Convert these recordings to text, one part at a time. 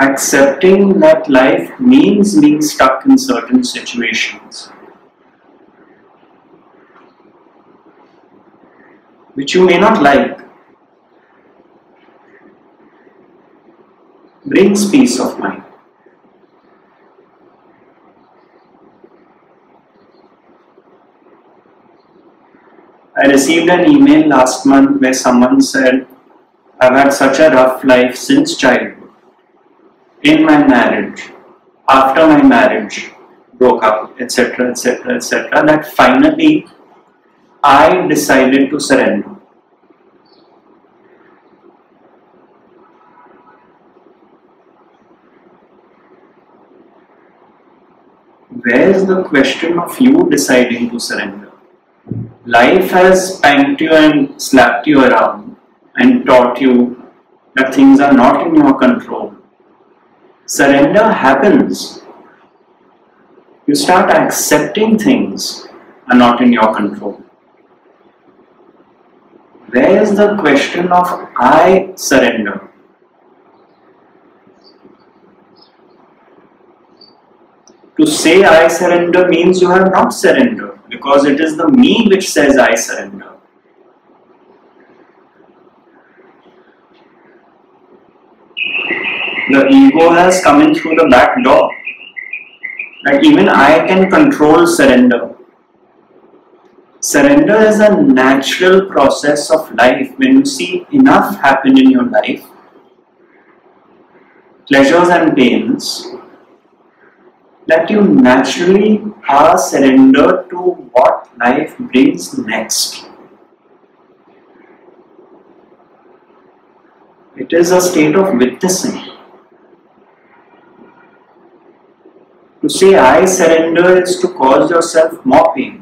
accepting that life means being stuck in certain situations which you may not like brings peace of mind. I received an email last month where someone said, I've had such a rough life since childhood. In my marriage, after my marriage broke up, etc., etc., etc., that finally I decided to surrender. Where's the question of you deciding to surrender? Life has spanked you and slapped you around and taught you that things are not in your control. Surrender happens. You start accepting things are not in your control. Where is the question of I surrender? To say I surrender means you have not surrendered because it is the me which says I surrender. The ego has come in through the back door. That even I can control surrender. Surrender is a natural process of life. When you see enough happen in your life, pleasures and pains, that you naturally are surrendered to what life brings next. It is a state of witnessing. To say I surrender is to cause yourself more pain.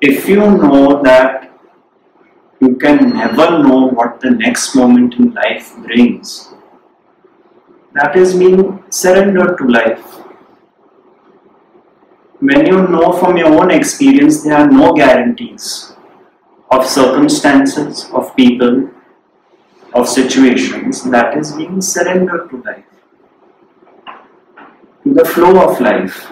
if you know that you can never know what the next moment in life brings, that is being surrendered to life. When you know from your own experience, there are no guarantees of circumstances, of people, of situations, that is being surrendered to life, to the flow of life.